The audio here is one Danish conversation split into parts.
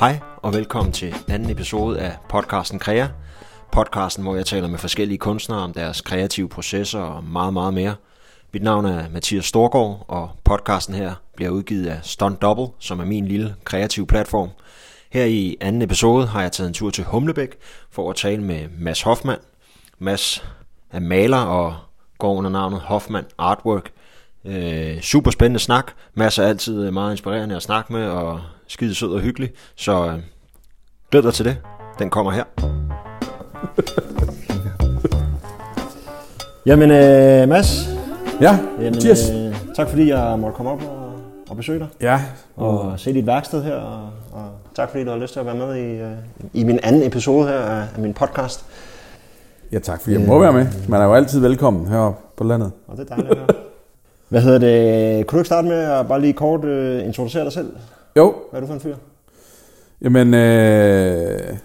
Hej og velkommen til anden episode af podcasten Krea. Podcasten, hvor jeg taler med forskellige kunstnere om deres kreative processer og meget, meget mere. Mit navn er Mathias Storgård, og podcasten her bliver udgivet af Stunt Double, som er min lille kreative platform. Her i anden episode har jeg taget en tur til Humlebæk for at tale med Mads Hoffmann. Mads er maler og går under navnet Hoffmann Artwork. Øh, super spændende snak. Mads er altid meget inspirerende at snakke med, og skide sød og hyggelig. Så øh, glæd dig til det. Den kommer her. Jamen, øh, Mads. Ja, Jamen, Mathias. øh, tak fordi jeg måtte komme op og, og besøge dig. Ja, Og se dit værksted her. Og, og tak fordi du har lyst til at være med i, øh, i min anden episode her af, af min podcast. ja tak fordi jeg må være med. Man er jo altid velkommen heroppe på landet. Og det er dejligt at høre. Hvad hedder det? Kunne du ikke starte med at bare lige kort øh, introducere dig selv? Jo, Hvad er du for en fyr? jamen, øh,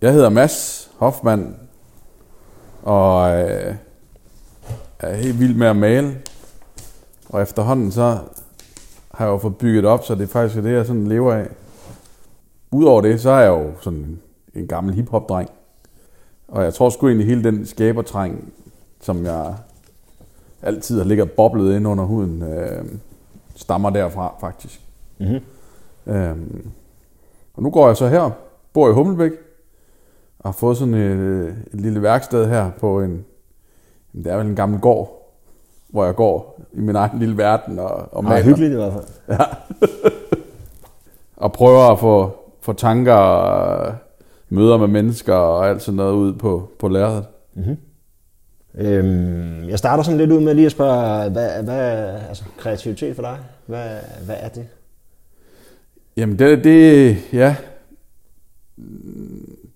jeg hedder Mads Hoffmann, og øh, er helt vild med at male. Og efterhånden så har jeg jo fået bygget op, så det er faktisk det, jeg sådan lever af. Udover det, så er jeg jo sådan en gammel hiphop-dreng. Og jeg tror sgu egentlig hele den skabertræng, som jeg altid har ligget boblet ind under huden, øh, stammer derfra faktisk. Mm-hmm. Øhm, og nu går jeg så her, bor i Hummelbæk, og har fået sådan et, et lille værksted her på en, det er vel en gammel gård, hvor jeg går i min egen lille verden og, og Ah, maler. hyggeligt i hvert fald. Og prøver at få, få tanker og møder med mennesker og alt sådan noget ud på, på lærredet. Mm-hmm. Øhm, jeg starter sådan lidt ud med lige at spørge, hvad, hvad er altså, kreativitet for dig? Hvad, hvad er det? Jamen det, det, ja,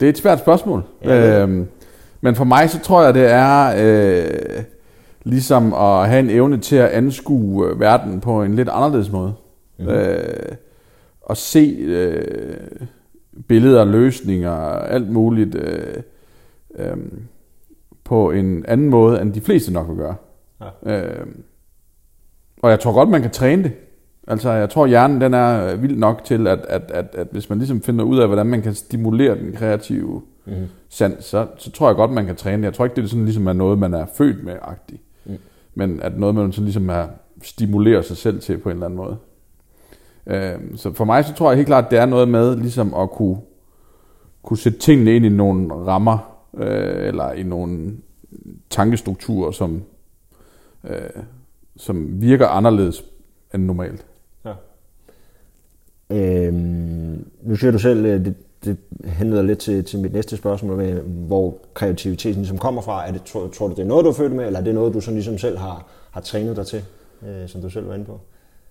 det er et svært spørgsmål. Ja, øhm, men for mig så tror jeg, det er øh, ligesom at have en evne til at anskue øh, verden på en lidt anderledes måde. Mhm. Mm. Øh, og se øh, billeder, løsninger, alt muligt øh, øh, på en anden måde, end de fleste nok vil gøre. Ja. Øh, og jeg tror godt, man kan træne det. Altså, jeg tror, hjernen den er vild nok til, at, at, at, at hvis man ligesom finder ud af, hvordan man kan stimulere den kreative Mm-hmm. sans, så, så tror jeg godt, man kan træne det. Jeg tror ikke, det er sådan ligesom er noget, man er født med agtigt. Mm. Men at noget, man sådan ligesom er, stimulerer sig selv til på en eller anden måde. Øh, så for mig, så tror jeg helt klart, at det er noget med ligesom at kunne, kunne sætte tingene ind i nogle rammer, øh, eller i nogle tankestrukturer, som, øh, som virker anderledes end normalt. Øhm, nu siger du selv, det, det henleder lidt til, til mit næste spørgsmål, med, hvor kreativiteten ligesom kommer fra. Er det, tror, tror du, det er noget, du er født med, eller er det noget, du sådan ligesom selv har, har trænet dig til, øh, som du selv var inde på?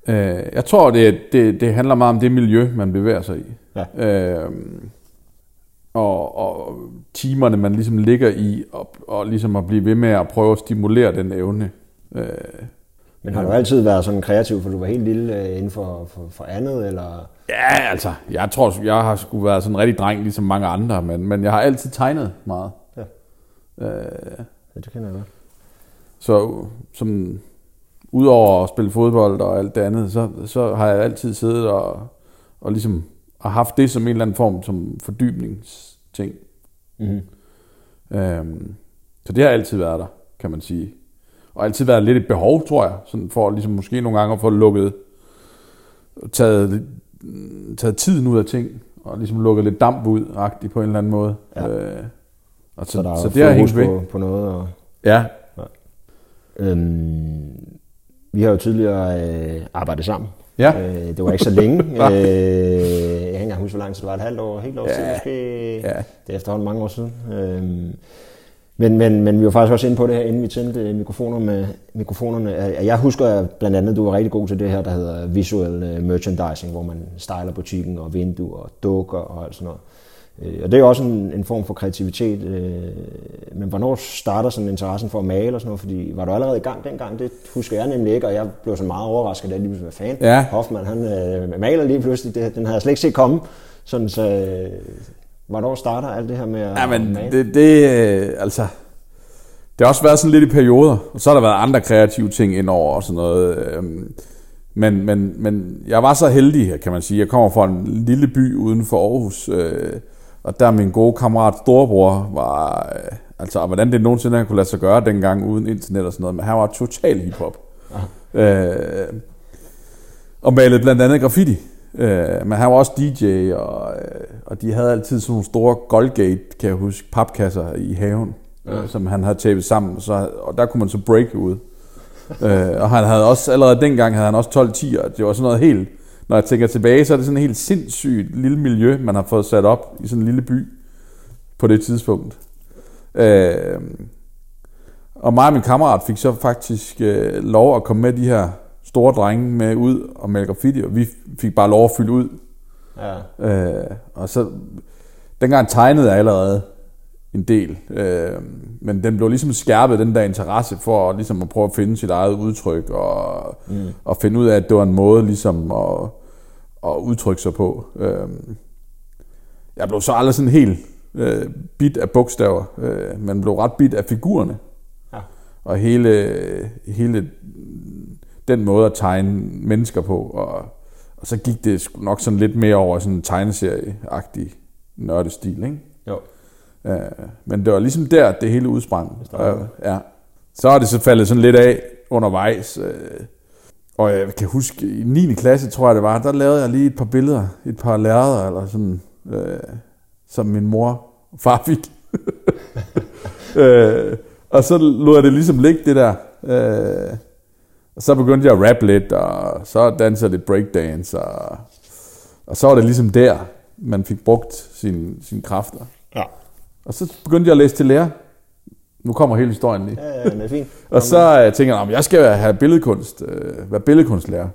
Øh, jeg tror, det, det, det handler meget om det miljø, man bevæger sig i. Ja. Øh, og, og timerne, man ligesom ligger i, og, og ligesom at blive ved med at prøve at stimulere den evne. Øh, Men har du altid været sådan kreativ, for du var helt lille øh, inden for, for, for andet, eller? ja, altså, jeg tror, jeg har sgu været sådan en rigtig dreng, ligesom mange andre, men, men jeg har altid tegnet meget. Ja. Øh, Ja, det kender jeg godt. Så som udover at spille fodbold og alt det andet, så, så har jeg altid siddet og, og ligesom har haft det som en eller anden form som fordybningsting. Mm-hmm. Øhm, så det har altid været der, kan man sige. Og altid været lidt et behov, tror jeg, sådan for ligesom måske nogle gange at få lukket, taget, lidt- taget tiden ud af ting, og ligesom lukket lidt damp ud, agtigt på en eller anden måde. Ja. Øh, og så, Så der er så, det har hængt på, på noget. Og, Ja, øhm, vi har jo tidligere øh, arbejdet sammen. ja, Øh, det var ikke så længe. øh, jeg kan ikke engang huske, hvor lang tid det var. Et halvt år, helt år Ja. siden måske. ja. Det er efterhånden mange år siden. Øhm, men, men, men vi var faktisk også inde på det her, inden vi tændte mikrofoner med, mikrofonerne. Øh, Jeg husker blandt andet, at du var rigtig god til det her, der hedder visual øh, merchandising, hvor man styler butikken og vinduer og dukker og alt sådan noget. Øh, Og det er jo også en, en form for kreativitet. øh, Men hvornår starter sådan interessen for at male og sådan noget? Fordi var du allerede i gang dengang? Det husker jeg nemlig ikke, og jeg blev så meget overrasket, da jeg lige pludselig var fan. Ja. Hoffmann, han øh, maler lige pludselig. Det, den havde jeg slet ikke set komme. Sådan så... Hvornår starter alt det her med at Ja, men det, det, øh, altså, det har også været sådan lidt i perioder, og så har der været andre kreative ting indover og sådan noget. øhm, Men, men, men jeg var så heldig, kan man sige. Jeg kommer fra en lille by uden for Aarhus, øh, og der min gode kammerat Storbror var... Øh, altså, hvordan det nogensinde han kunne lade sig gøre dengang uden internet og sådan noget, men han var total hiphop. Øh, og malede blandt andet graffiti. Øh, men han var også DJ, og, øh, og de havde altid sådan nogle store Goldgate, kan jeg huske, papkasser i haven, ja. øh, som han havde tapet sammen, så, og der kunne man så break ud. øh, og han havde også, allerede dengang havde han også 12 10 og det var sådan noget helt, når jeg tænker tilbage, så er det sådan et helt sindssygt lille miljø, man har fået sat op i sådan en lille by på det tidspunkt. Øh, og mig og min kammerat fik så faktisk øh, lov at komme med de her store drenge med ud og male graffiti, og vi fik bare lov at fylde ud. Ja. Øh, og så, dengang tegnede jeg allerede en del, øh, men den blev ligesom skærpet, den der interesse for ligesom at prøve at finde sit eget udtryk, og, mm. og finde ud af, at det var en måde ligesom at, at udtrykke sig på. Øh, jeg blev så aldrig sådan helt øh, bit af bogstaver, øh, men blev ret bit af figurerne. Ja. Og hele, hele den måde at tegne mennesker på, og, og så gik det nok sådan lidt mere over sådan en tegneserie-agtig nørdestil, ikke? Jo. Uh, men det var ligesom der, det hele udsprang. Uh, ja. Så er det så faldet sådan lidt af undervejs. Uh, og jeg kan huske, i 9. klasse, tror jeg det var, der lavede jeg lige et par billeder, et par lærreder, eller sådan, uh, som min mor og far fik. uh, og så lod jeg det ligesom ligge, det der. Uh, og så begyndte jeg at rappe lidt, og så dansede lidt breakdance, og, og så var det ligesom der, man fik brugt sine, sine kræfter. Ja. Og så begyndte jeg at læse til lærer. Nu kommer hele historien lige. Ja, ja, det er fint. og så uh, tænkte jeg, at jeg skal have billedkunst, uh, være billedkunstlærer.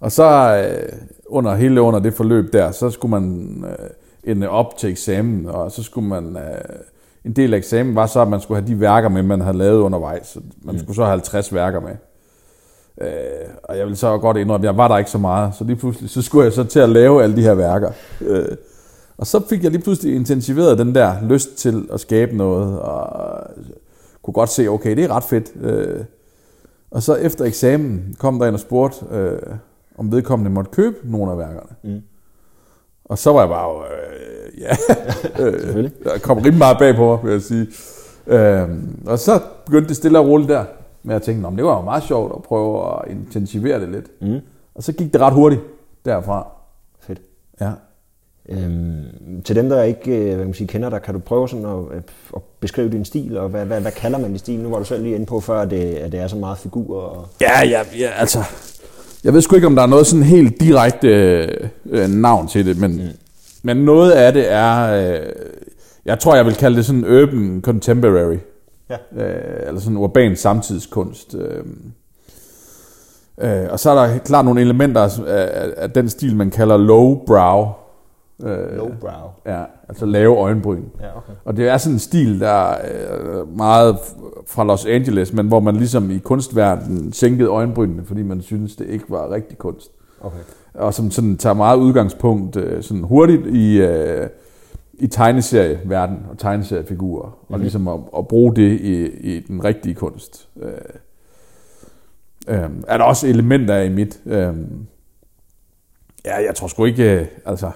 Og så uh, under hele under det forløb der, så skulle man uh, ende op til eksamen, og så skulle man... En del af eksamen var så, at man skulle have de værker med, man havde lavet undervejs. Så man mm. skulle så have 50 værker med. Øh, og jeg vil så godt indrømme, at jeg var der ikke så meget, så lige pludselig så skulle jeg så til at lave alle de her værker. Øh, og så fik jeg lige pludselig intensiveret den der lyst til at skabe noget, og kunne godt se, okay, det er ret fedt. Øh, og så efter eksamen kom der en og spurgte, øh, om vedkommende måtte købe nogle af værkerne. Mm. Og så var jeg bare, øh, ja, øh, jeg kom rimelig meget bagpå, vil jeg sige. Øh, og så begyndte det stille og roligt der med at tænke, det var jo meget sjovt at prøve at intensivere det lidt. Mm. Og så gik det ret hurtigt derfra. Fedt. Ja. Øhm, til dem, der ikke øh, hvad kan man sige, kender dig, kan du prøve sådan at, at beskrive din stil, og hvad, hvad, hvad kalder man din stil? Nu var du selv lige inde på før, at det, at det er så meget figur. Og... Ja, ja, ja, altså... Jeg ved sgu ikke, om der er noget sådan helt direkte øh, navn til det, men, mm. men noget af det er... Øh, jeg tror, jeg vil kalde det sådan urban contemporary. Ja. Øh, eller sådan urban samtidskunst. Øh, øh, og så er der klart nogle elementer af, af den stil, man kalder low brow. Øh, low brow? Ja, altså lave øjenbryn. Ja, okay. Og det er sådan en stil, der er meget fra Los Angeles, men hvor man ligesom i kunstverdenen sænkede øjenbrynene, fordi man synes det ikke var rigtig kunst. Okay. Og som sådan tager meget udgangspunkt øh, sådan hurtigt i... Øh, i tegneserieverden og tegneseriefigurer, mm-hmm. og mhm. ligesom at, at bruge det i, i den rigtige kunst. Øh, øh, er der også elementer i mit. Øh, ja, jeg tror sgu ikke, øh, altså,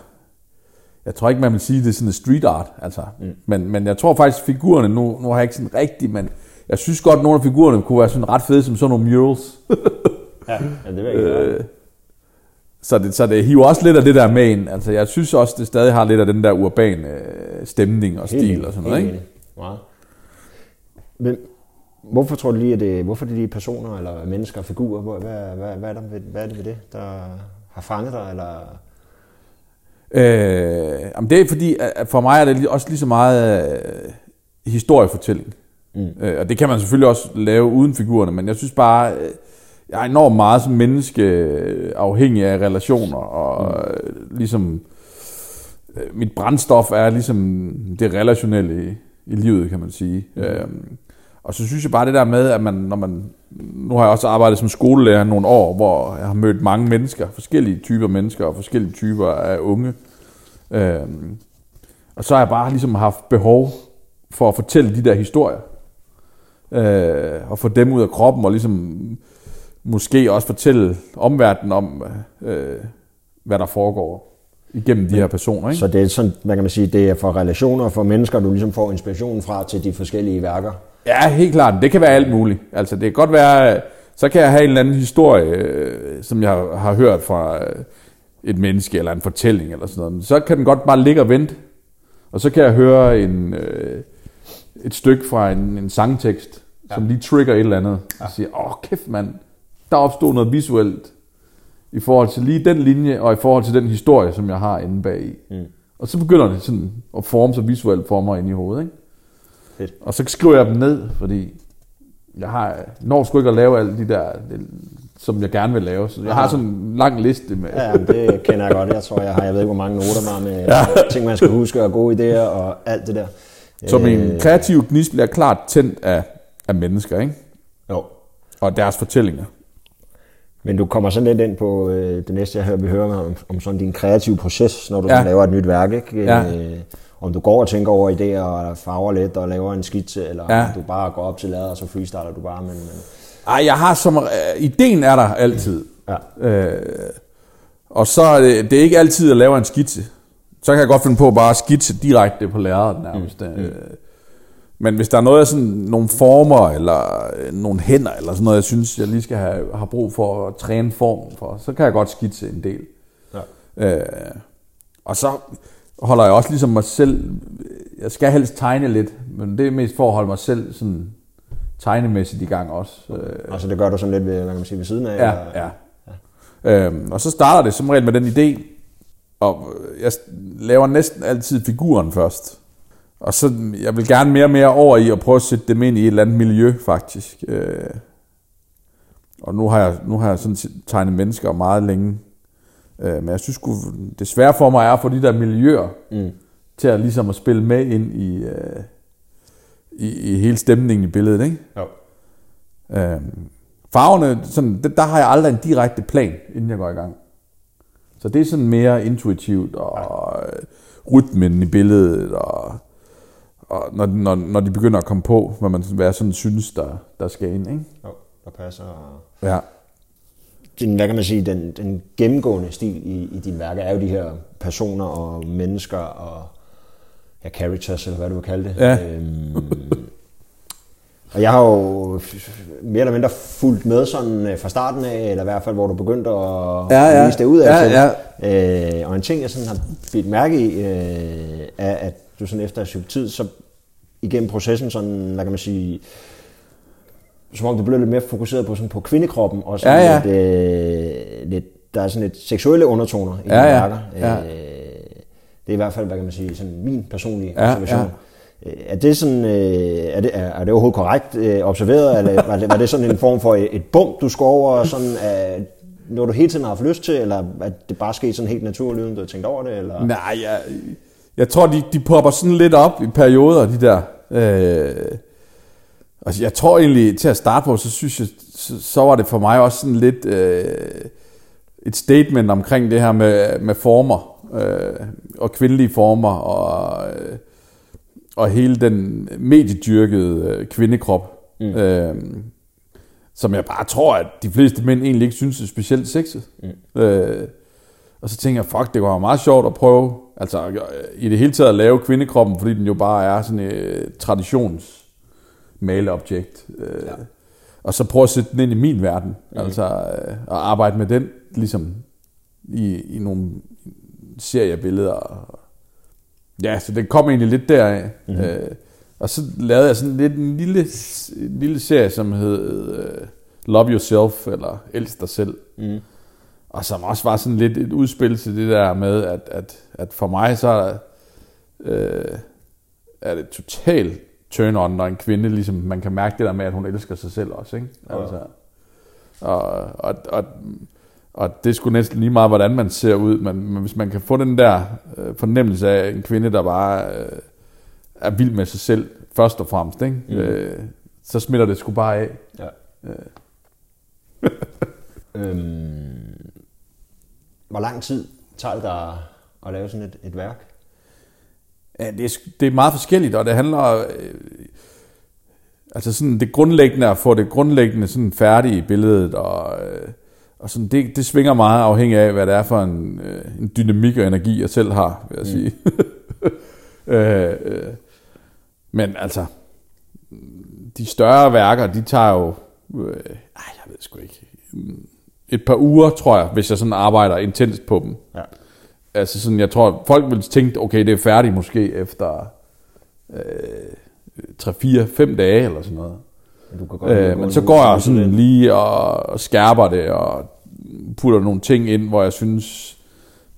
jeg tror ikke, man vil sige, det er sådan street art, altså. Mm. Men, men jeg tror faktisk, figurerne, nu, nu har jeg ikke sådan rigtig, men jeg synes godt, at nogle af figurerne kunne være sådan ret fede, som sådan nogle murals. ja, ja, det vil jeg ikke øh, så det, så det hiver også lidt af det der med ind. Altså, jeg synes også, det stadig har lidt af den der urbane øh, stemning og stil og sådan noget. Ikke? Meget. Men hvorfor tror du lige, at det, hvorfor er det lige personer eller mennesker og figurer? Hvad, hvad, hvad, hvad, er der, hvad er det ved det, der har fanget dig? Eller? Øh, jamen det er fordi, at for mig er det også lige så meget øh, historiefortælling. Mm. Øh, og det kan man selvfølgelig også lave uden figurerne, men jeg synes bare... Øh, jeg er enormt meget som menneske øh, afhængig af relationer, og mm. ligesom øh, mit brændstof er ligesom det relationelle i, i livet, kan man sige. Mm. Øhm, og så synes jeg bare det der med, at man, når man, nu har jeg også arbejdet som skolelærer nogle år, hvor jeg har mødt mange mennesker, forskellige typer mennesker og forskellige typer af unge. Øhm, og så har jeg bare ligesom haft behov for at fortælle de der historier. Øh, og få dem ud af kroppen og ligesom måske også fortælle omverdenen om, øh, hvad der foregår igennem de her personer. Ikke? Så det er sådan, hvad kan man sige, det er for relationer, for mennesker, du ligesom får inspiration fra til de forskellige værker. Ja, helt klart. Det kan være alt muligt. Altså, det kan godt være, så kan jeg have en eller anden historie, øh, som jeg har, hørt fra øh, et menneske, eller en fortælling, eller sådan noget. Men så kan den godt bare ligge og vente. Og så kan jeg høre en, øh, et stykke fra en, en sangtekst, ja. som lige trigger et eller andet. Ja. Og siger, åh kæft mand, der opstod noget visuelt i forhold til lige den linje, og i forhold til den historie, som jeg har inde bag i. Mm. Og så begynder det sådan at forme sig visuelt for mig ind i hovedet. Ikke? Fedt. Og så skriver jeg dem ned, fordi jeg har, når sgu ikke at lave alle de der, som jeg gerne vil lave. Så jeg har sådan en lang liste med... Ja, det kender jeg godt. Jeg tror, jeg har, jeg ved ikke, hvor mange noter der med ja. ting, man skal huske, og gode idéer og alt det der. Så min øh, kreative gnist bliver klart tændt af, af mennesker, ikke? Jo. Og deres fortællinger. Men du kommer sådan lidt ind på øh, det næste, jeg hører, vi hører om, om sådan din kreative proces, når du ja. laver et nyt værk, ikke? Ja. Øh, om du går og tænker over idéer og farver lidt og laver en skitse, eller ja. du bare går op til lader, og så freestyler du bare. Men, men... Ej, jeg har som... Øh, ideen er der altid. Ja. Øh, og så er det, det er ikke altid at lave en skitse. Så kan jeg godt finde på at bare skitse direkte på lærredet nærmest. Mm. Mm. Men hvis der er noget af sådan nogle former, eller øh, nogle hænder, eller sådan noget, jeg synes, jeg lige skal have, have brug for at træne formen for, så kan jeg godt skitse en del. Ja. Øh, og så holder jeg også ligesom mig selv, jeg skal helst tegne lidt, men det er mest for at holde mig selv sådan tegnemæssigt i gang også. Øh, altså det gør du sådan lidt ved, hvad kan man sige, ved siden af? Ja, eller? ja. ja. Øhm, og så starter det som regel med den idé, og jeg laver næsten altid figuren først. Og så, jeg vil gerne mere og mere over i at prøve at sætte dem ind i et eller andet miljø, faktisk. Øh, og nu har jeg, nu har jeg sådan tegnet mennesker meget længe. Øh, men jeg synes, det svære for mig er at få de der miljøer mm. til at, ligesom at spille med ind i, øh, i, i hele stemningen i billedet. Ikke? Jo. Øh, farverne, sådan, der har jeg aldrig en direkte plan, inden jeg går i gang. Så det er sådan mere intuitivt, og ja. rytmen i billedet, og og når, når, når de begynder at komme på, hvad man hvad sådan synes, der, der skal ind. Ikke? Jo, der passer. Ja. Din, hvad kan man sige, den, den gennemgående stil i, i din værker er jo de her personer og mennesker og ja, characters, eller hvad du vil kalde det. Ja. Øhm, og jeg har jo mere eller mindre fulgt med sådan øh, fra starten af, eller i hvert fald, hvor du begyndte at ja, ja. vise det ud af. Ja, ja. Øh, og en ting, jeg sådan har bidt mærke i, øh, er, at du sådan efter et stykke tid, så igennem processen sådan, hvad kan man sige, som om du blev lidt mere fokuseret på, sådan på kvindekroppen, og sådan ja, ja. Lidt, øh, lidt, der er sådan lidt seksuelle undertoner i ja, ja. værker. Ja. Øh, det er i hvert fald, hvad kan man sige, sådan min personlige Ja, observation. Øh, Er det, sådan, øh, er, det, er, er det overhovedet korrekt øh, observeret, eller var det, var det sådan en form for et, et bump, du skulle over, sådan, øh, når du hele tiden har haft lyst til, eller at det bare skete sådan helt naturligt, uden du havde tænkt over det? Eller? Nej, jeg, jeg tror, de, de popper sådan lidt op i perioder, de der. Øh, altså, jeg tror egentlig, til at starte på, så synes jeg, så, så var det for mig også sådan lidt øh, et statement omkring det her med, med former, øh, og kvindelige former, og, øh, og hele den mediedyrkede øh, kvindekrop. Mm. Øh, som jeg bare tror, at de fleste mænd egentlig ikke synes er specielt sexet. Mm. Øh, og så tænker jeg, fuck, det var meget sjovt at prøve, altså i det hele taget at lave kvindekroppen, fordi den jo bare er sådan et traditionsmaleobjekt. Øh, ja. Og så prøve at sætte den ind i min verden, mm. altså øh, og arbejde med den, ligesom i, i nogle seriebilleder. Ja, så det kom egentlig lidt deraf. Mm. Øh, og så lavede jeg sådan lidt en lille, en lille serie, som hed øh, Love Yourself, eller Elsk dig selv. Mm. Og som også var sådan lidt et udspil til det der med, at, at, at for mig så er, øh, er det totalt turn on, når en kvinde, ligesom man kan mærke det der med, at hun elsker sig selv også. Ikke? Ja. Altså, og, og, og, og det skulle næsten lige meget, hvordan man ser ud, men, men hvis man kan få den der øh, fornemmelse af en kvinde, der bare øh, er vild med sig selv, først og fremmest, ikke? Mm. Øh, så smitter det sgu bare af. Ja. Øh. øhm, hvor lang tid tager det dig at lave sådan et, et værk? Ja, det, er, det er meget forskelligt, og det handler... Øh, altså sådan det grundlæggende, at få det grundlæggende sådan færdigt i billedet, og, øh, og sådan, det, det svinger meget afhængig af, hvad det er for en, øh, en dynamik og energi, jeg selv har, vil jeg mm. sige. øh, øh, men altså, de større værker, de tager jo, øh, ej, jeg ved sgu ikke, et par uger, tror jeg, hvis jeg sådan arbejder intenst på dem. Ja. Altså sådan, jeg tror, folk vil tænke, okay, det er færdigt måske efter øh, 3, 4, 5 dage eller sådan noget. Men, du kan godt øh, men så går jeg sådan lige og skærper det og putter nogle ting ind, hvor jeg synes,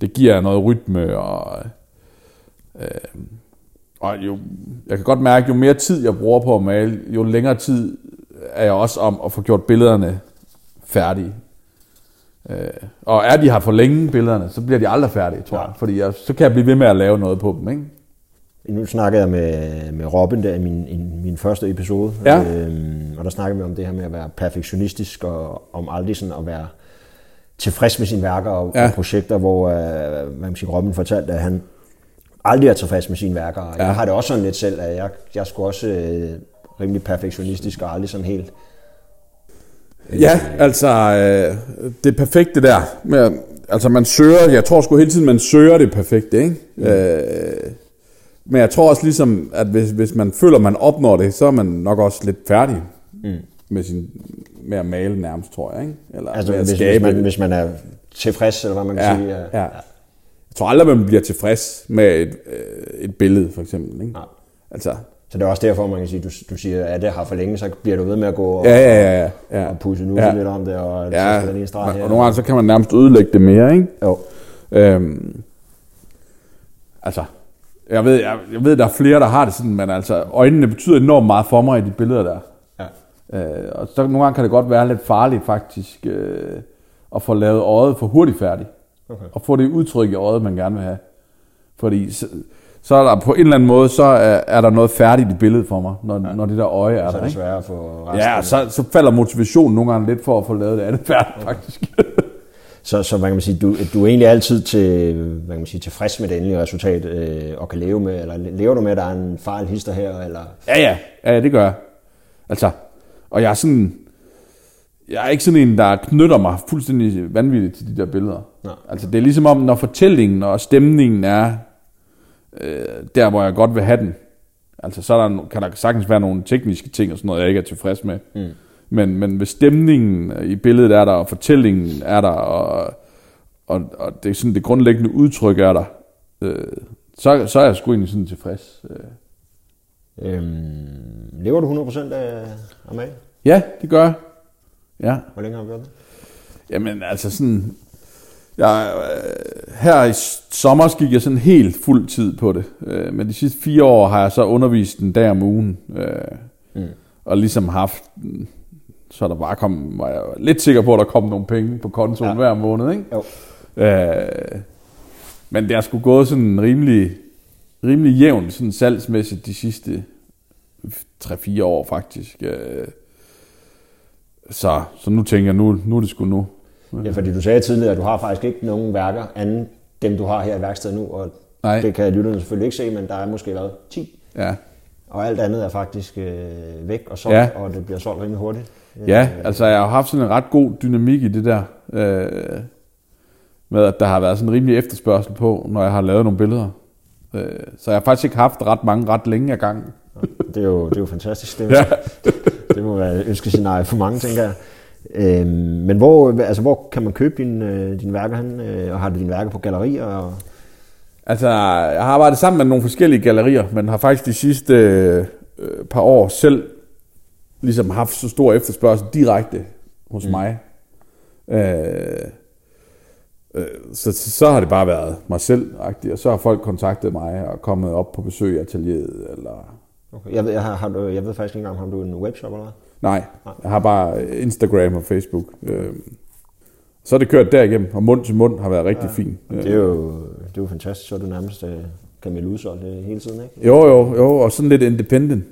det giver noget rytme og... Øh, og jo, jeg kan godt mærke, jo mere tid jeg bruger på at male, jo længere tid er jeg også om at få gjort billederne færdige. Øh, og er de har for længe billederne, så bliver de aldrig færdige, tror ja. jeg. Fordi jeg, så kan jeg blive ved med at lave noget på dem, ikke? Nu snakkede jeg med, med Robin der i min, i min første episode, ja. øhm, og der snakkede vi om det her med at være perfektionistisk, og om aldrig sådan at være tilfreds med sine værker og, ja. og projekter, hvor øh, man sige, Robin fortalte, at han aldrig er tilfreds med sine værker. Ja. Jeg har det også sådan lidt selv, at jeg, jeg skulle også øh, rimelig perfektionistisk og aldrig sådan helt Ja, altså øh, det perfekte der. Med, altså man søger, jeg tror sgu hele tiden, man søger det perfekte, ikke? Mm. Øh, men jeg tror også ligesom, at hvis, hvis man føler, man opnår det, så er man nok også lidt færdig mm. med, sin, med at male nærmest, tror jeg. Ikke? Eller altså hvis, hvis, man, hvis man er tilfreds, eller hvad man kan ja, sige. Ja. ja. Jeg tror aldrig, man bliver tilfreds med et, øh, et billede, for eksempel. Ikke? Ja. Altså, så det er også derfor, man kan sige, du, du siger, at det har for længe, så bliver du ved med at gå og, ja, ja, ja, ja. og pusse nu ja. lidt om det, og ja. så den streg her. Og nogle gange, så kan man nærmest ødelægge det mere, ikke? Jo. Øhm, altså, jeg ved, jeg, jeg ved, der er flere, der har det sådan, men altså, øjnene betyder enormt meget for mig i de billeder der. Ja. Øh, og så nogle gange kan det godt være lidt farligt faktisk, øh, at få lavet øjet for hurtigt færdigt. Okay. Og få det udtryk i øjet, man gerne vil have. Fordi så, er der på en eller anden måde, så er, er der noget færdigt i billedet for mig, når, ja. når det der øje er så der. Så er det at få resten. Ja, så, så falder motivationen nogle gange lidt for at få lavet det andet færdigt, okay. faktisk. så, så hvad kan man sige, du, du er egentlig altid til, hvad kan man sige, tilfreds med det endelige resultat, øh, og kan leve med, eller lever du med, at der er en fejl hister her? Eller? Ja, ja, ja, det gør jeg. Altså, og jeg er sådan, jeg er ikke sådan en, der knytter mig fuldstændig vanvittigt til de der billeder. Nej. Altså, det er ligesom om, når fortællingen og stemningen er øh, der, hvor jeg godt vil have den. Altså, så er der, kan der sagtens være nogle tekniske ting og sådan noget, jeg ikke er tilfreds med. Mm. Men, men hvis stemningen i billedet er der, og fortællingen er der, og, og, og det, er sådan, det grundlæggende udtryk er der, øh, så, så er jeg sgu egentlig sådan tilfreds. Øh. Øhm, lever du 100% af, mag? Ja, det gør jeg. Ja. Hvor længe har du gjort det? Jamen, altså sådan... Jeg, øh, her i sommer gik jeg sådan helt fuld tid på det. Øh, men de sidste fire år har jeg så undervist en dag om ugen. Øh, mm. Og ligesom haft... Så der bare kom, var jeg lidt sikker på, at der kom nogle penge på kontoen ja. hver måned. Ikke? Jo. Øh, men det har sgu gået sådan rimelig, rimelig jævnt sådan salgsmæssigt de sidste 3-4 år faktisk. Øh, så, så nu tænker jeg, nu, nu er det sgu nu. Ja, fordi du sagde tidligere, at du har faktisk ikke nogen værker anden dem, du har her i værkstedet nu, og Nej. det kan lytterne selvfølgelig ikke se, men der er måske været 10. Ja. Og alt andet er faktisk øh, væk og solgt, ja. og det bliver solgt rimelig hurtigt. Ja, øh, altså jeg har haft sådan en ret god dynamik i det der, øh, med at der har været sådan en rimelig efterspørgsel på, når jeg har lavet nogle billeder. Øh, så jeg har faktisk ikke haft ret mange ret længe af gangen. Det er jo, det er jo fantastisk. Det, ja. det må være ønskescenarie for mange, tænker jeg. Øhm, men hvor, altså, hvor kan man købe dine, øh, dine værker hen? Øh, og har du dine værker på gallerier? Og... Altså, jeg har arbejdet sammen med nogle forskellige gallerier, men har faktisk de sidste øh, par år selv ligesom haft så stor efterspørgsel direkte hos mm. mig. Øh, øh, så, så har det bare været mig selv og så har folk kontaktet mig og kommet op på besøg i atelieret. Eller... Okay. Jeg, ved, jeg, har, har du, jeg ved faktisk ikke engang, om du en webshop eller hvad? Nej, jeg har bare Instagram og Facebook. Øh, så er det kørt derigennem, og mund til mund har været rigtig ja. fint. Det er, jo, det er jo fantastisk, så er du nærmest øh, kan melde udsolgt øh, hele tiden, ikke? Jo, jo, jo, og sådan lidt independent.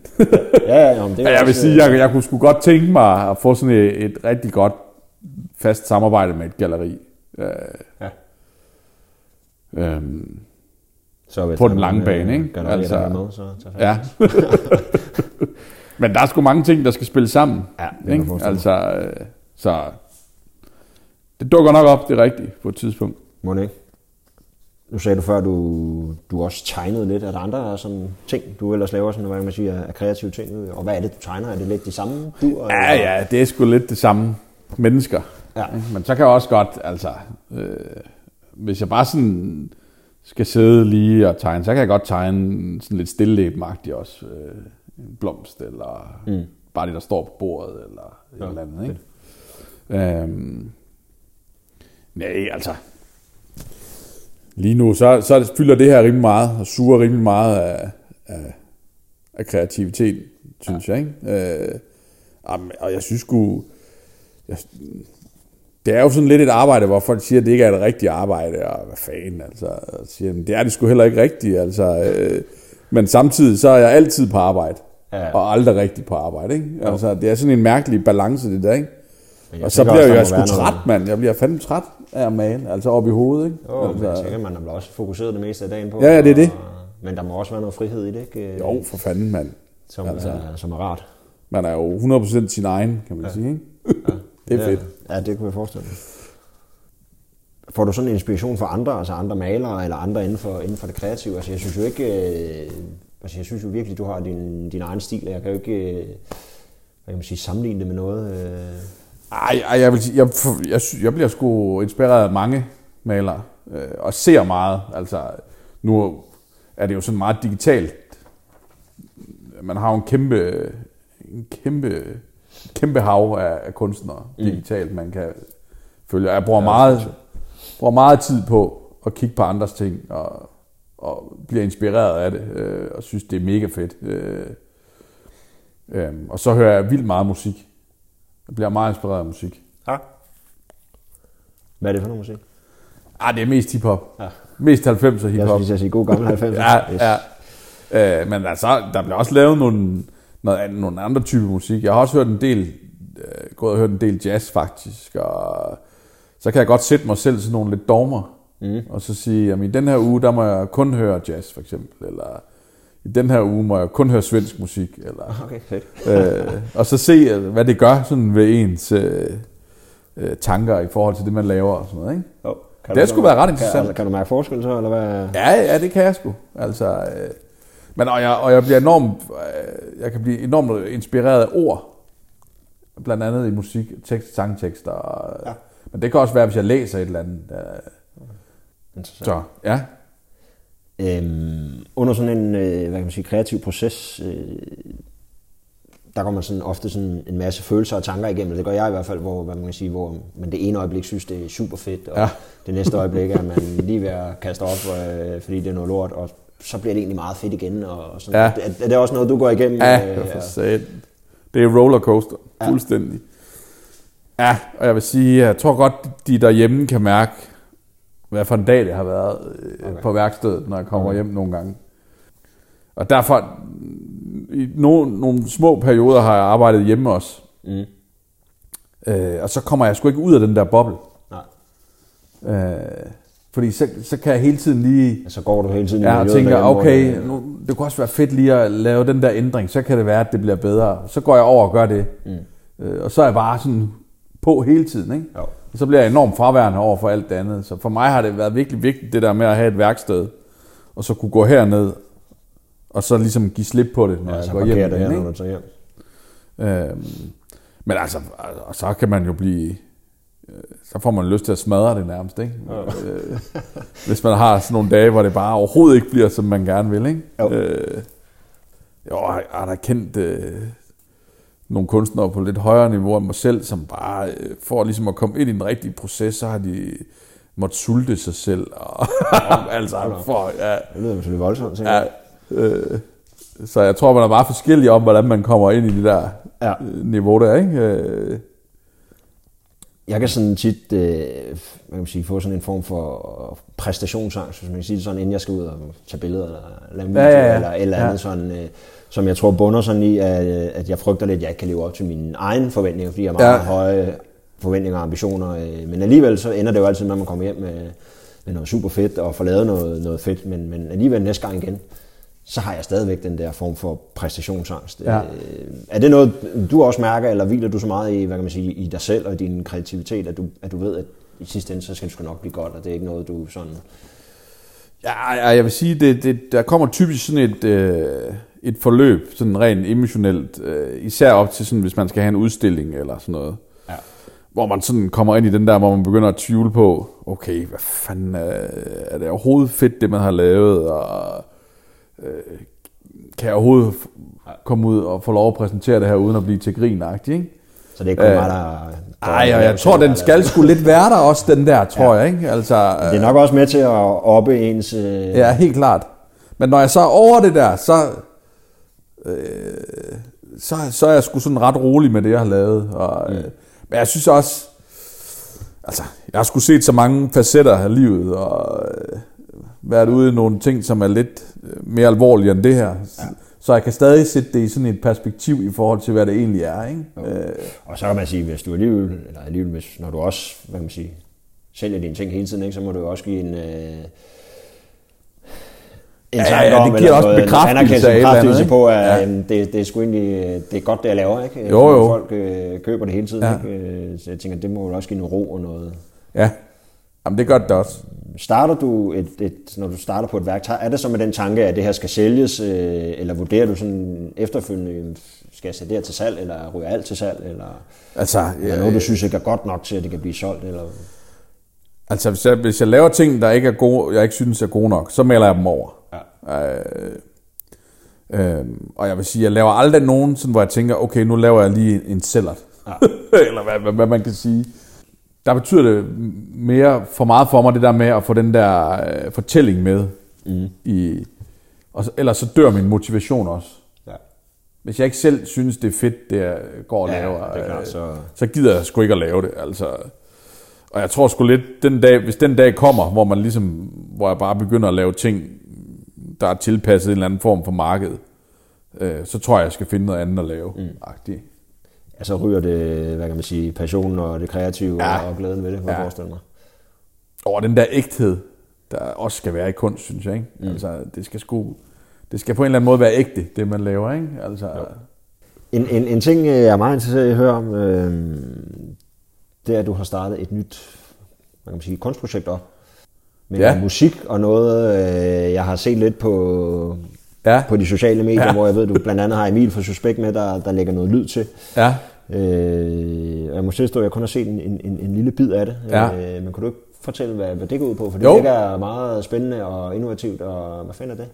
ja, ja, jamen, det er jeg vil sige, jeg, jeg kunne sgu godt tænke mig at få sådan et, et rigtig godt fast samarbejde med et galleri. Øh, ja. Øhm, så på den lange bane, ikke? Altså, med, så ja. Men der er sgu mange ting, der skal spille sammen. Ja, det ikke? Altså, øh, så det dukker nok op, det er rigtigt, på et tidspunkt. Må det ikke? Nu sagde du før, du, du også tegnede lidt. Er der andre sådan ting, du ellers laver, sådan, hvad man sige, af kreative ting? Og hvad er det, du tegner? Er det lidt de samme du? Ja, ja, det er sgu lidt det samme mennesker. Ja. Men så kan jeg også godt, altså, øh, hvis jeg bare sådan skal sidde lige og tegne, så kan jeg godt tegne sådan lidt stillelæbmagtigt også. Øh, en blomst, eller mm. bare det, der står på bordet, eller et Ja, eller andet. Ikke? Øhm, nej, altså, lige nu, så, så fylder det her rimelig meget, og suger rimelig meget af, af, af kreativitet, synes ja. jeg. Ikke? Øh, og jeg synes sgu, jeg, det er jo sådan lidt et arbejde, hvor folk siger, at det ikke er et rigtigt arbejde, og hvad fanden, altså, siger, "Men det er det sgu heller ikke rigtigt, altså, øh, men samtidig så er jeg altid på arbejde, Ja. ja. og aldrig rigtig på arbejde, ikke? Altså, det er sådan en mærkelig balance, det der, ikke? Og så bliver også, jeg, sgu træt, noget- mand. Jeg bliver fandme træt af at male, altså op i hovedet, ikke? Jo, men jeg altså, tænker, man er vel også fokuseret det meste af dagen på. Ja, ja, det er det. Og, men der må også være noget frihed i det, ikke? jo, for fanden, mand. Som, altså. er, som er rart. Man er jo 100% sin egen, kan man ja. sige, ikke? det er fedt. Ja, ja, det kunne jeg forestille mig. Får du sådan en inspiration fra andre, altså andre malere eller andre inden for, inden for det kreative? Altså jeg synes jo ikke, øh, altså jeg synes jo virkelig, du har din, din egen stil, og jeg kan jo ikke, øh, hvad kan man sige, sammenligne det med noget. Øh. Ej, ej jeg, vil sige, jeg, jeg, jeg bliver sgu inspireret af mange malere, øh, og ser meget. Altså, nu er det jo sådan meget digitalt. Man har jo en kæmpe, en kæmpe, kæmpe hav af, af kunstnere mm. digitalt, man kan følge. Jeg bruger, ja, meget, bruger meget tid på at kigge på andres ting, og, og bliver inspireret af det, øh, og synes, det er mega fedt. Øh, øh, og så hører jeg vildt meget musik. Jeg bliver meget inspireret af musik. Ja. Hvad er det for noget musik? Ah, det er mest hiphop. Ja. Mest 90'er Jeg hiphop. skulle lige til at sige god gammel 90. Ja, ja. Øh, men altså, der bliver også lavet nogle, noget, andet- nogle andre typer musik. Jeg har også hørt en del, øh, gået og hørt en del jazz faktisk, og så kan jeg godt sætte mig selv sådan nogle lidt dogmer, mm. og så sige, at i den her uge, der må jeg kun høre jazz for eksempel, eller i den her uge må jeg kun høre svensk musik, eller Okay, fedt. øh, og så se, øh, hvad det gør sådan ved ens øh, øh, tanker i forhold til det, man laver og sådan noget, ikke? Jo. Kan Det skulle være ret kan, interessant. altså, kan du mærke forskel så, eller hvad? Ja, ja, det kan jeg sgu. Altså, øh, men og jeg, og jeg bliver enormt, øh, jeg kan blive enormt inspireret af ord. Blandt andet i musik, tekst, sangtekster. Og, ja. Men det kan også være, hvis jeg læser et eller andet. Øh, Interessant. så, ja. Øhm, under sådan en øh, hvad kan man sige, kreativ proces, øh, der går man sådan ofte sådan en masse følelser og tanker igennem. Det gør jeg i hvert fald, hvor, hvad man kan sige, hvor man det ene øjeblik synes, det er super fedt, og ja. Ja. det næste øjeblik er man lige ved at kaste op, øh, fordi det er noget lort, og så bliver det egentlig meget fedt igen. Og, og sådan. Ja. Er, er, det også noget, du går igennem? Ja, øh, for satan. Det er rollercoaster. Fuldstændig. Ja, og jeg vil sige, jeg tror godt, de derhjemme kan mærke, hvad for en dag det har været øh, okay. på værkstedet, når jeg kommer hjem nogle gange. Og derfor, i nogle, nogle små perioder har jeg arbejdet hjemme også. Mm. Øh, og så kommer jeg sgu ikke ud af den der boble. Nej. Øh, fordi så, så kan jeg hele tiden lige... Så går du hele tiden i Ja, og tænker, okay, nu, det kunne også være fedt lige at lave den der ændring, så kan det være, at det bliver bedre. Så går jeg over og gør det. Mm. Øh, og så er jeg bare sådan på hele tiden, ikke? Jo. Så bliver jeg enormt fraværende over for alt det andet. Så for mig har det været virkelig vigtigt, det der med at have et værksted, og så kunne gå herned, og så ligesom give slip på det, når Ja, jeg så går hjem. det her, når du tager hjem. Øhm, men altså, og så kan man jo blive... øh, Så får man lyst til at smadre det nærmest, ikke? Øh, hvis man har sådan nogle dage, hvor det bare overhovedet ikke bliver, som man gerne vil, ikke? Jo. Øh, jo, jeg har da kendt øh, nogle kunstnere på lidt højere niveau end mig selv, som bare øh, for ligesom at komme ind i den rigtige proces, så har de måttet sulte sig selv. Og, altså, for, ja, Det lyder selvfølgelig voldsomt, Ja, øh, så jeg tror, man er meget forskellig om, hvordan man kommer ind i det der Ja. øh, niveau der, ikke? Øh, Jeg kan sådan tit øh, hvad kan man sige, få sådan en form for præstationsangst, hvis man kan sige det sådan, inden jeg skal ud og tage billeder eller lave video, Ja, ja, ja. eller eller Ja. andet sådan, øh, som jeg tror bunder sådan i, at, at jeg frygter lidt, at jeg ikke kan leve op til mine egne forventninger, fordi jeg har meget Ja. høje forventninger og ambitioner, øh, men alligevel så ender det jo altid med, at man kommer hjem med, med noget super fedt og får lavet noget, noget fedt, men, men alligevel næste gang igen, så har jeg stadigvæk den der form for præstationsangst. Ja. Øh, er det noget, du også mærker, eller hviler du så meget i, hvad kan man sige, i dig selv og i din kreativitet, at du, at du ved, at i sidste ende, så skal det sgu nok blive godt, og det er ikke noget, du sådan... Ja, ja, jeg vil sige, det, det, der kommer typisk sådan et, øh, et forløb, sådan rent emotionelt, øh, især op til sådan, hvis man skal have en udstilling eller sådan noget. Ja. Hvor man sådan kommer ind i den der, hvor man begynder at tvivle på, okay, hvad fanden er, er det overhovedet fedt, det man har lavet, og øh, kan jeg overhovedet f- komme ud og få lov at præsentere det her, uden at blive til grin ikke? Så det er ikke kun Øh, mig, der... Ej, og jeg tror, den skal sgu lidt være der også, den der, tror ja. jeg, ikke? Altså, Det er nok også med til at oppe ens... Øh, Ja, helt klart. Men når jeg så er over det der, så, øh, så, så er jeg sgu sådan ret rolig med det, jeg har lavet. Og, øh, men jeg synes også, altså, jeg har sgu set så mange facetter af livet, og øh, været ude i nogle ting, som er lidt øh, mere alvorlige end det her. Ja. Så jeg kan stadig sætte det i sådan et perspektiv i forhold til, hvad det egentlig er. Ikke? Øh, Og så kan man sige, hvis du alligevel, eller alligevel, hvis, når du også, hvad man sige, sælger dine ting hele tiden, ikke, så må du jo også give en, øh, en Ja, tanke ja, ja, det giver også en bekræftelse af andet, bekræftelse ikke? på, at Ja. ja. det, det er sgu egentlig, det er godt, det jeg laver, ikke? Jo, jo. Folk øh, køber det hele tiden, Ja. ikke? Øh, Så jeg tænker, det må jo også give noget ro og noget. ja, Jamen, det gør det også. Starter du, et, et, når du starter på et værk, er det så med den tanke, at det her skal sælges, øh, eller vurderer du sådan efterfølgende, skal jeg sætte det her til salg, eller ryger alt til salg, eller Altså, er noget, du synes ikke er godt nok til, at det kan blive solgt, eller... Altså, hvis jeg, hvis jeg laver ting, der ikke er gode, jeg ikke synes er gode nok, så maler jeg dem over. Øh, øh, og jeg vil sige, jeg laver aldrig nogen, sådan, hvor jeg tænker, okay, nu laver jeg lige en cellert. Ja. Eller hvad, hvad, hvad, man kan sige. Der betyder det mere for meget for mig, det der med at få den der øh, fortælling med. Mm. I, og så, ellers så dør min motivation også. Ja. Hvis jeg ikke selv synes, det er fedt, det jeg går og Ja, laver, det klart, øh, så- så gider jeg sgu ikke at lave det. Altså, og jeg tror sgu lidt, den dag, hvis den dag kommer, hvor man ligesom, hvor jeg bare begynder at lave ting, der er tilpasset en eller anden form for marked, øh, så tror jeg, jeg skal finde noget andet at lave. Mm. Agtigt. Altså ryger det, hvad kan man sige, passionen og det kreative Ja. og glæden ved det, jeg Ja. forestille mig. Og den der ægthed, der også skal være i kunst, synes jeg. Ikke? Mm. Altså, det skal sgu, det skal på en eller anden måde være ægte, det man laver. Ikke? Altså, En, en, en ting, jeg er meget interesseret i at høre om, øh, det er, at du har startet et nyt hvad kan man sige, kunstprojekt op. Med Ja. musik og noget, øh, jeg har set lidt på, ja, på de sociale medier, Ja. hvor jeg ved, du blandt andet har Emil fra Suspekt med, der, der lægger noget lyd til. ja. Øh, og jeg må tilstå, at jeg kun har set en, en, en, lille bid af det. Ja. Øh, men kunne du ikke fortælle, hvad, hvad det går ud på? For det virker meget spændende og innovativt, og hvad fanden er det?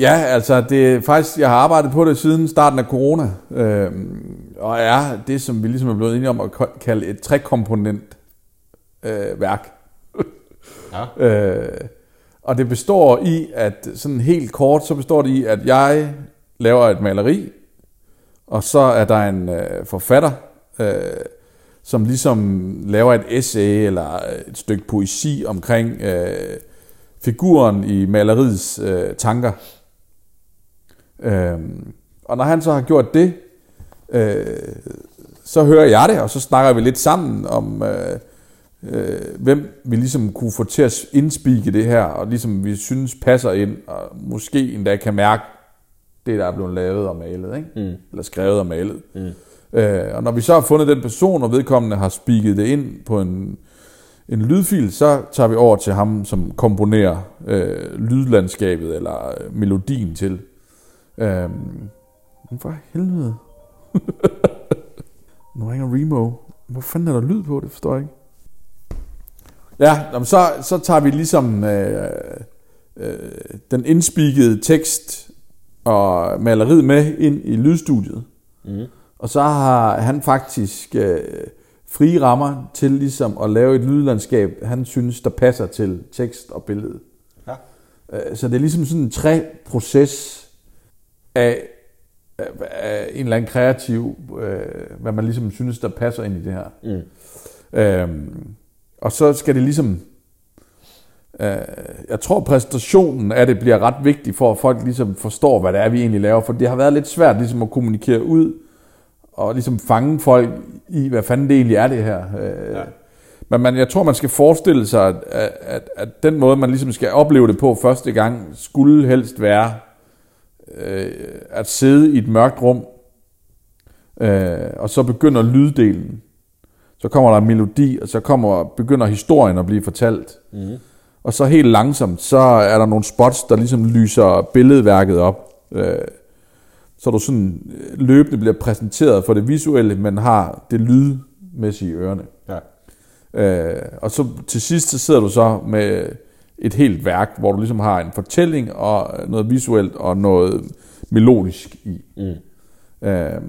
Ja, altså det er faktisk, jeg har arbejdet på det siden starten af corona, øhm, og er det, som vi ligesom er blevet enige om at kalde et trekomponent øh, værk. Ja. Øh, og det består i, at sådan helt kort, så består det i, at jeg laver et maleri, og så er der en øh, forfatter, øh, som ligesom laver et essay eller et stykke poesi omkring øh, figuren i maleriets øh, tanker. Øh, og når han så har gjort det, øh, så hører jeg det, og så snakker vi lidt sammen om, øh, øh, hvem vi ligesom kunne få til at indspike det her, og ligesom vi synes passer ind, og måske endda kan mærke det, der er blevet lavet og malet, ikke? Mm. eller skrevet og malet. Mm. Øh, og når vi så har fundet den person, og vedkommende har spiket det ind på en, en lydfil, så tager vi over til ham, som komponerer øh, lydlandskabet eller øh, melodien til. Øh, for helvede. nu ringer Remo. Hvor fanden er der lyd på? Det forstår jeg ikke. Ja, så, så tager vi ligesom øh, øh, den indspikede tekst og maleriet med ind i lydstudiet. Mm. Og så har han faktisk øh, frie rammer til ligesom at lave et lydlandskab, han synes, der passer til tekst og billede. Ja. Øh, Så det er ligesom sådan en tre-proces af, af, af en eller anden kreativ, øh, hvad man ligesom synes, der passer ind i det her. Mm. Øhm, og så skal det ligesom... Øh, jeg tror, præstationen af det bliver ret vigtig, for at folk ligesom forstår, hvad det er, vi egentlig laver. For det har været lidt svært ligesom at kommunikere ud, og ligesom fange folk i, hvad fanden det egentlig er, det her. Øh, ja. Men man, jeg tror, man skal forestille sig, at, at, at den måde, man ligesom skal opleve det på første gang, skulle helst være øh, at sidde i et mørkt rum, øh, og så begynder lyddelen. Så kommer der en melodi, og så kommer, begynder historien at blive fortalt. Mm. Og så helt langsomt, så er der nogle spots, der ligesom lyser billedværket op. Øh, så du sådan øh, løbende bliver præsenteret for det visuelle, men har det lydmæssige i ørerne. Ja. Øh, og så til sidst, så sidder du så med et helt værk, hvor du ligesom har en fortælling og noget visuelt og noget melodisk i. Mm. Øh,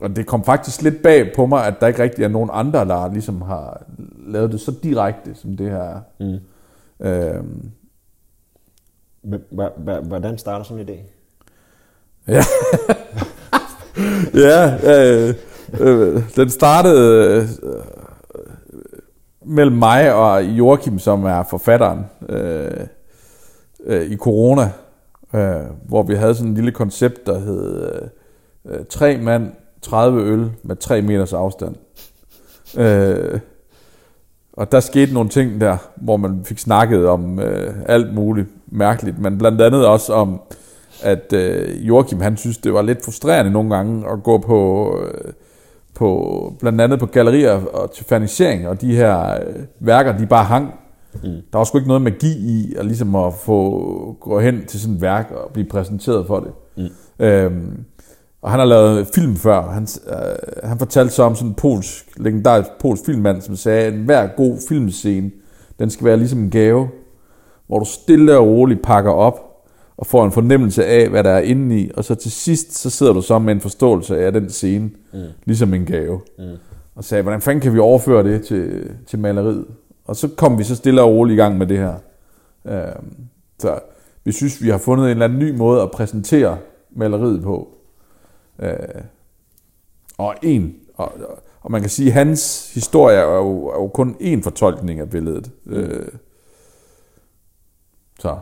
og det kom faktisk lidt bag på mig, at der ikke rigtig er nogen andre, der ligesom har lavet det så direkte, som det her er. Mm. Øh, h- Hvordan starter sådan en idé? Ja, ja øh, øh, den startede øh, mellem mig og Joachim, som er forfatteren, øh, øh, i corona, øh, hvor vi havde sådan en lille koncept, der hed øh, tre mand, 30 øl med 3 meters afstand. Øh, og der skete nogle ting der, hvor man fik snakket om øh, alt muligt mærkeligt, men blandt andet også om, at øh, Joachim han synes, det var lidt frustrerende nogle gange at gå på, øh, på blandt andet på gallerier og til fernisering, og de her øh, værker, de bare hang. Mm. Der var sgu ikke noget magi i at, ligesom at få gå hen til sådan et værk og blive præsenteret for det. Mm. Øhm, og han har lavet film før. Han, øh, han fortalte så om sådan en polsk, legendarisk polsk filmmand, som sagde, at hver god filmscene, den skal være ligesom en gave, hvor du stille og roligt pakker op, og får en fornemmelse af, hvad der er inde i, og så til sidst, så sidder du så med en forståelse af den scene, mm. ligesom en gave. Mm. Og sagde, hvordan fanden kan vi overføre det til, til maleriet? Og så kom vi så stille og roligt i gang med det her. Øh, så vi synes, vi har fundet en eller anden ny måde at præsentere maleriet på. Øh, og en, og, og man kan sige, at hans historie er jo, er jo kun én fortolkning af billedet. Mm. Øh, så,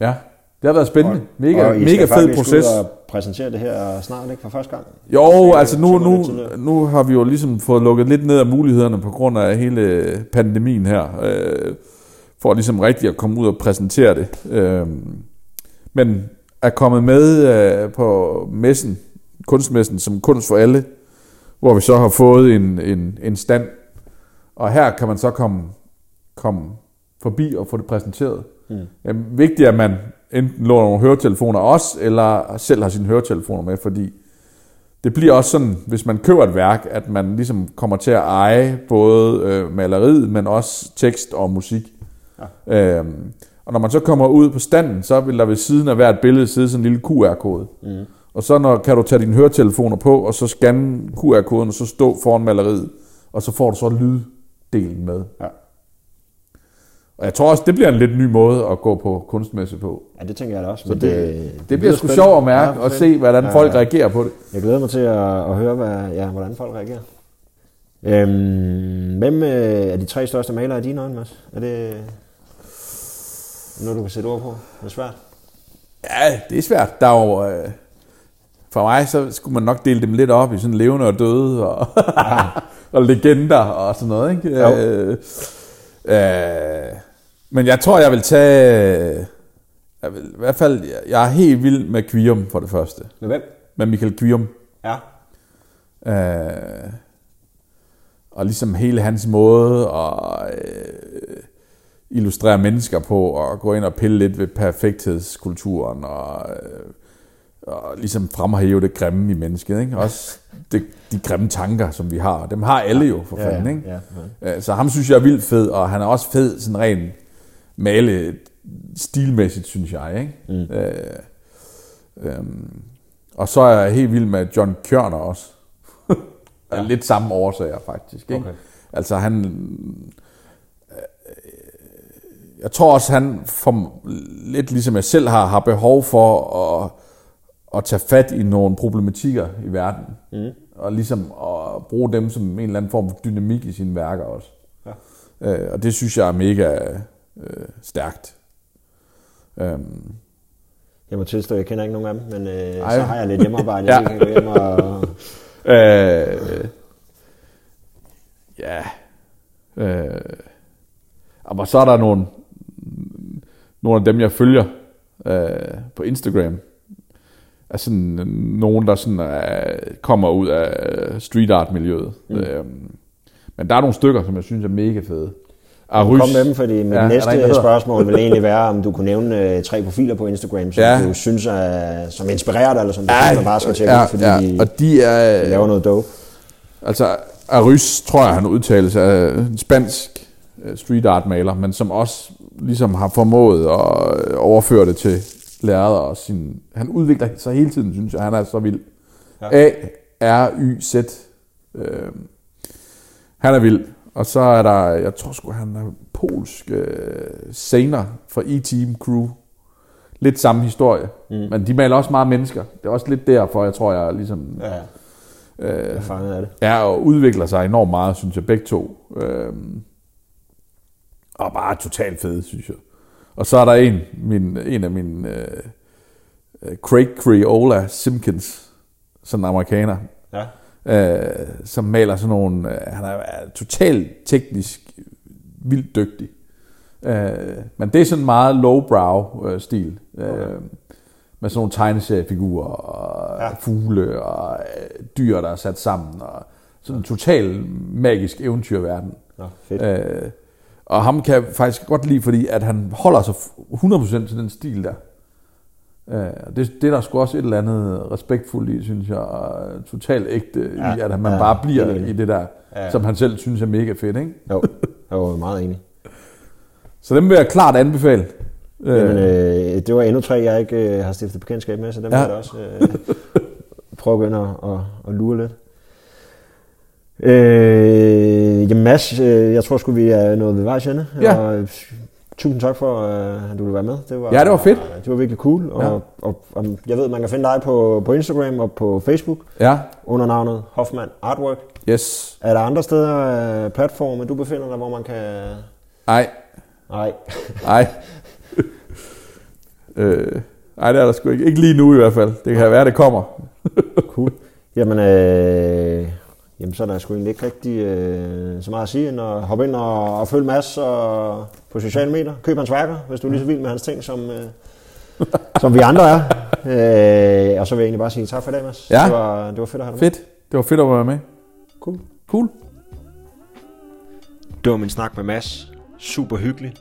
ja. Det har været spændende. Mega, og I mega fed proces. Og præsentere det her snart, ikke for første gang? Jo, altså nu, nu, nu har vi jo ligesom fået lukket lidt ned af mulighederne på grund af hele pandemien her, øh, for ligesom rigtigt at komme ud og præsentere det. Øh, men er kommet med øh, på messen, kunstmessen som kunst for alle, hvor vi så har fået en, en, en stand. Og her kan man så komme, komme forbi og få det præsenteret. Mm. Jamen, vigtigt er, at man enten låner nogle høretelefoner også, eller selv har sine høretelefoner med, fordi det bliver også sådan, hvis man køber et værk, at man ligesom kommer til at eje både øh, maleriet, men også tekst og musik. Ja. Øhm, og når man så kommer ud på standen, så vil der ved siden af hvert billede sidde sådan en lille QR-kode. Mm. Og så når, kan du tage dine høretelefoner på, og så scanne QR-koden, og så stå foran maleriet, og så får du så lyddelen med. Ja. Og jeg tror også, det bliver en lidt ny måde at gå på kunstmesse på. Ja, det tænker jeg da også. Så det, det, det bliver sgu sjovt at mærke ja, og se, hvordan ja, folk reagerer på det. Jeg glæder mig til at, at høre, hvad, ja, hvordan folk reagerer. Øhm, hvem øh, er de tre største malere i dine øjne, Mads? Er det noget, du kan sætte ord på? Det er svært. Ja, det er svært. Der er jo, øh, for mig, så skulle man nok dele dem lidt op i sådan levende og døde, og, ja. og legender og sådan noget. Ikke? Jo. Øh, øh, men jeg tror, jeg vil tage... Jeg vil, I hvert fald, jeg er helt vild med Quirum for det første. Med hvem? Med Michael Quirum. Ja. Øh, og ligesom hele hans måde at øh, illustrere mennesker på, og gå ind og pille lidt ved perfekthedskulturen, og, øh, og ligesom fremhæve det grimme i mennesket. Ikke? Også det, de grimme tanker, som vi har. Dem har alle jo, for fanden. Ikke? Ja, ja. Så ham synes jeg er vildt fed, og han er også fed sådan rent male stilmæssigt, synes jeg. Ikke? Mm. Øh, øh, og så er jeg helt vild med John Kjørner også. ja. Lidt samme årsager, faktisk. Ikke? Okay. Altså han... Øh, jeg tror også, han får, lidt ligesom jeg selv har, har behov for at, at tage fat i nogle problematikker i verden. Mm. Og ligesom at bruge dem som en eller anden form for dynamik i sine værker også. Ja. Øh, og det synes jeg er mega øh, stærkt. Øhm. Jeg må tilstå, at jeg kender ikke nogen af dem, men øh, så har jeg lidt hjemmearbejde, jeg ja. kan gå hjem og... øh, ja. Øh, og så er der nogle, nogle af dem, jeg følger øh, på Instagram. Er sådan øh, nogen, der sådan er, kommer ud af street art miljøet. Mm. Øhm, men der er nogle stykker, som jeg synes er mega fede. Arys. Kom med dem, fordi mit Ja, næste der spørgsmål vil egentlig være, om du kunne nævne øh, tre profiler på Instagram, som Ja. du synes er, som inspirerer dig, eller som du Ja, synes, bare skal tjekke ja, ud, fordi ja. de, Og de er, de laver noget dope. Altså, Arys, tror jeg, han udtales af en spansk øh, street art maler, men som også ligesom har formået at øh, overføre det til lærere og sin... Han udvikler sig hele tiden, synes jeg. Han er så vild. Ja. A-R-Y-Z. Øh, han er vild. Og så er der, jeg tror sgu, han er polsk øh, scener fra E-Team Crew. Lidt samme historie. Mm. Men de maler også meget mennesker. Det er også lidt derfor, jeg tror, jeg ligesom... Ja, Øh, jeg fanget af det. Ja, og udvikler sig enormt meget, synes jeg, begge to. Øhm, og bare totalt fede, synes jeg. Og så er der en, min, en af mine, øh, øh, Craig Creola Simpkins, sådan en amerikaner, Ja. øh, som maler sådan nogle, øh, han er, er totalt teknisk vildt dygtig. Øh, men det er sådan meget lowbrow øh, stil. Øh, med sådan nogle tegneseriefigurer og ja. Ja. fugle og øh, dyr, der er sat sammen. Og sådan en total magisk eventyrverden. Nå, fedt. Øh, og ham kan jeg faktisk godt lide, fordi at han holder sig 100% til den stil der. Øh, og det, det er der sgu også et eller andet respektfuldt i, synes jeg, og totalt ægte ja, i, at man ja, bare bliver i det der, Ja. som han selv synes er mega fedt. Ikke? Jo, jeg var meget enig. Så dem vil jeg klart anbefale. Jamen, Øh, øh, det var endnu tre, jeg ikke øh, har stiftet bekendtskab med, så dem Ja. vil jeg også øh, prøve at begynde at, at, at lure lidt. Øh, jamen Mads, øh, jeg tror sgu, vi er nået ved vejs ende. Ja. Og, øh, tusind tak for, øh, at du ville være med. Det var, Ja, det var fedt. Det var virkelig cool. Og, Ja. og, og, og jeg ved, man kan finde dig på, på Instagram og på Facebook ja, under navnet Hoffman Artwork. yes. Er der andre steder, platforme, du befinder dig, hvor man kan... Ej, Nej, ej. øh, ej, det er der sgu ikke. Ikke lige nu i hvert fald. Det kan være, det kommer. Cool. Jamen, øh, jamen, så er der sgu egentlig ikke rigtig øh, så meget at sige, end at hoppe ind og, og følge Mads og, på sociale medier. Køb hans værker, hvis du er lige så vild med hans ting, som, øh, som vi andre er. Øh, og så vil jeg egentlig bare sige tak for i dag, Mads. Ja. Det, var, det var fedt at have dig med. Fedt. Det var fedt at være med. Cool. Cool. Det var min snak med Mads. Super hyggelig.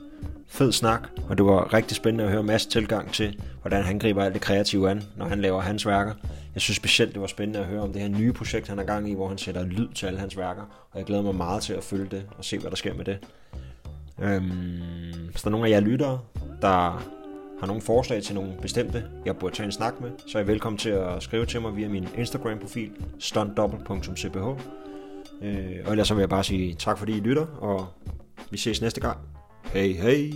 Fed snak, og det var rigtig spændende at høre Mads tilgang til, hvordan han griber alt det kreative an, når han laver hans værker. Jeg synes specielt, det var spændende at høre om det her nye projekt, han er gang i, hvor han sætter lyd til alle hans værker, og jeg glæder mig meget til at følge det og se, hvad der sker med det. Øhm, hvis der er nogen af jer lyttere, der har nogle forslag til nogle bestemte, jeg burde tage en snak med, så er I velkommen til at skrive til mig via min Instagram-profil, stuntdouble.cph. Øh, og ellers så vil jeg bare sige tak fordi I lytter, og vi ses næste gang. Hej hej!